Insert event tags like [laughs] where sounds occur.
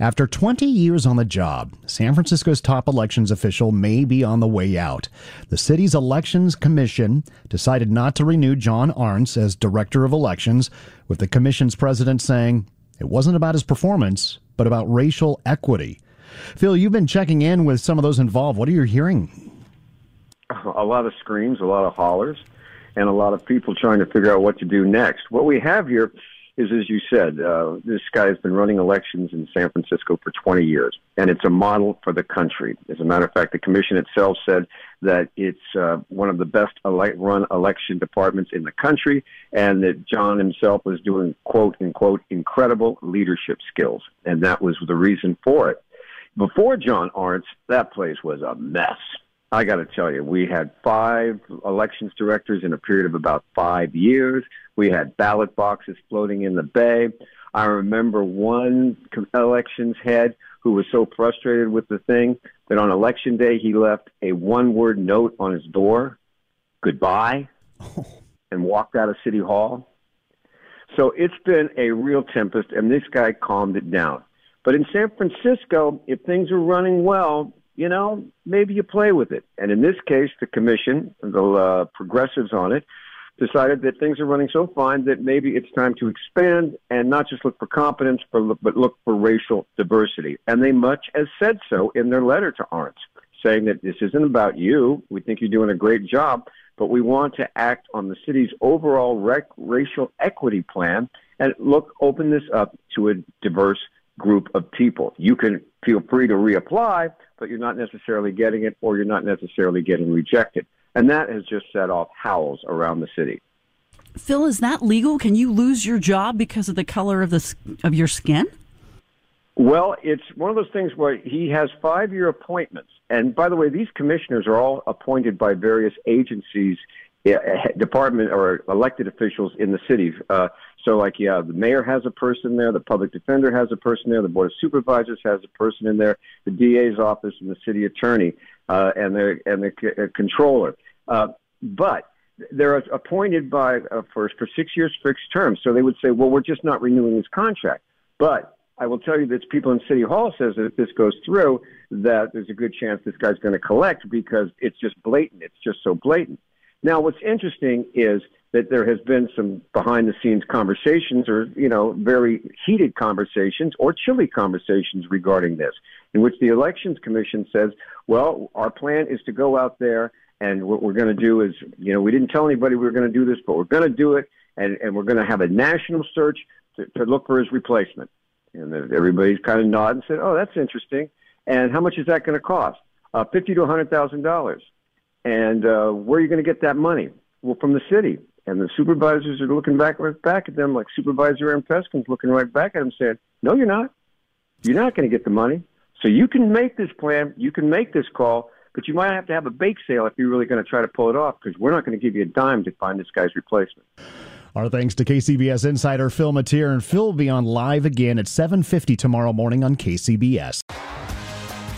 After 20 years on the job, San Francisco's top elections official may be on the way out. The city's elections commission decided not to renew John Arntz as director of elections, with the commission's president saying it wasn't about his performance, but about racial equity. Phil, you've been checking in with some of those involved. What are you hearing? A lot of screams, a lot of hollers, and a lot of people trying to figure out what to do next. What we have here is, as you said, uh, this guy has been running elections in San Francisco for 20 years, and it's a model for the country. As a matter of fact, the commission itself said that it's uh, one of the best ele- run election departments in the country, and that John himself was doing quote unquote incredible leadership skills, and that was the reason for it. Before John Arntz, that place was a mess. I got to tell you, we had five elections directors in a period of about five years. We had ballot boxes floating in the bay. I remember one elections head who was so frustrated with the thing that on election day he left a one word note on his door, goodbye, [laughs] and walked out of City Hall. So it's been a real tempest, and this guy calmed it down. But in San Francisco, if things are running well, you know, maybe you play with it. And in this case, the commission, the uh, progressives on it, decided that things are running so fine that maybe it's time to expand and not just look for competence, but look, for racial diversity. And they much as said so in their letter to Arntz, saying that this isn't about you. We think you're doing a great job, but we want to act on the city's overall rec- racial equity plan and look, open this up to a diverse group of people. You can feel free to reapply, but you're not necessarily getting it or you're not necessarily getting rejected. And that has just set off howls around the city. Phil, is that legal? Can you lose your job because of the color of the of your skin? Well, it's one of those things where he has five year appointments. And by the way, these commissioners are all appointed by various agencies, department or elected officials in the city. Uh, so, like, yeah, the mayor has a person there, the public defender has a person there, the board of supervisors has a person in there, the DA's office, and the city attorney, uh, and the and the c- uh, controller. Uh, but they're appointed by uh, for for six years fixed terms. So they would say, well, we're just not renewing his contract. But I will tell you that people in City Hall says that if this goes through, that there's a good chance this guy's going to collect because it's just blatant. It's just so blatant. Now, what's interesting is that there has been some behind the scenes conversations or, you know, very heated conversations or chilly conversations regarding this, in which the Elections Commission says, well, our plan is to go out there and what we're going to do is, you know, we didn't tell anybody we were going to do this, but we're going to do it and, and we're going to have a national search to, to look for his replacement. And everybody's kind of nodded and said, oh, that's interesting. And how much is that going to cost? Uh, fifty to a hundred thousand dollars. And uh, where are you going to get that money? Well, from the city. And the supervisors are looking back right back at them, like Supervisor Aaron Peskin's looking right back at them, saying, "No, you're not. You're not going to get the money. So you can make this plan, you can make this call, but you might have to have a bake sale if you're really going to try to pull it off, because we're not going to give you a dime to find this guy's replacement." Our thanks to KCBS insider Phil Matier, and Phil will be on live again at 7:50 tomorrow morning on KCBS.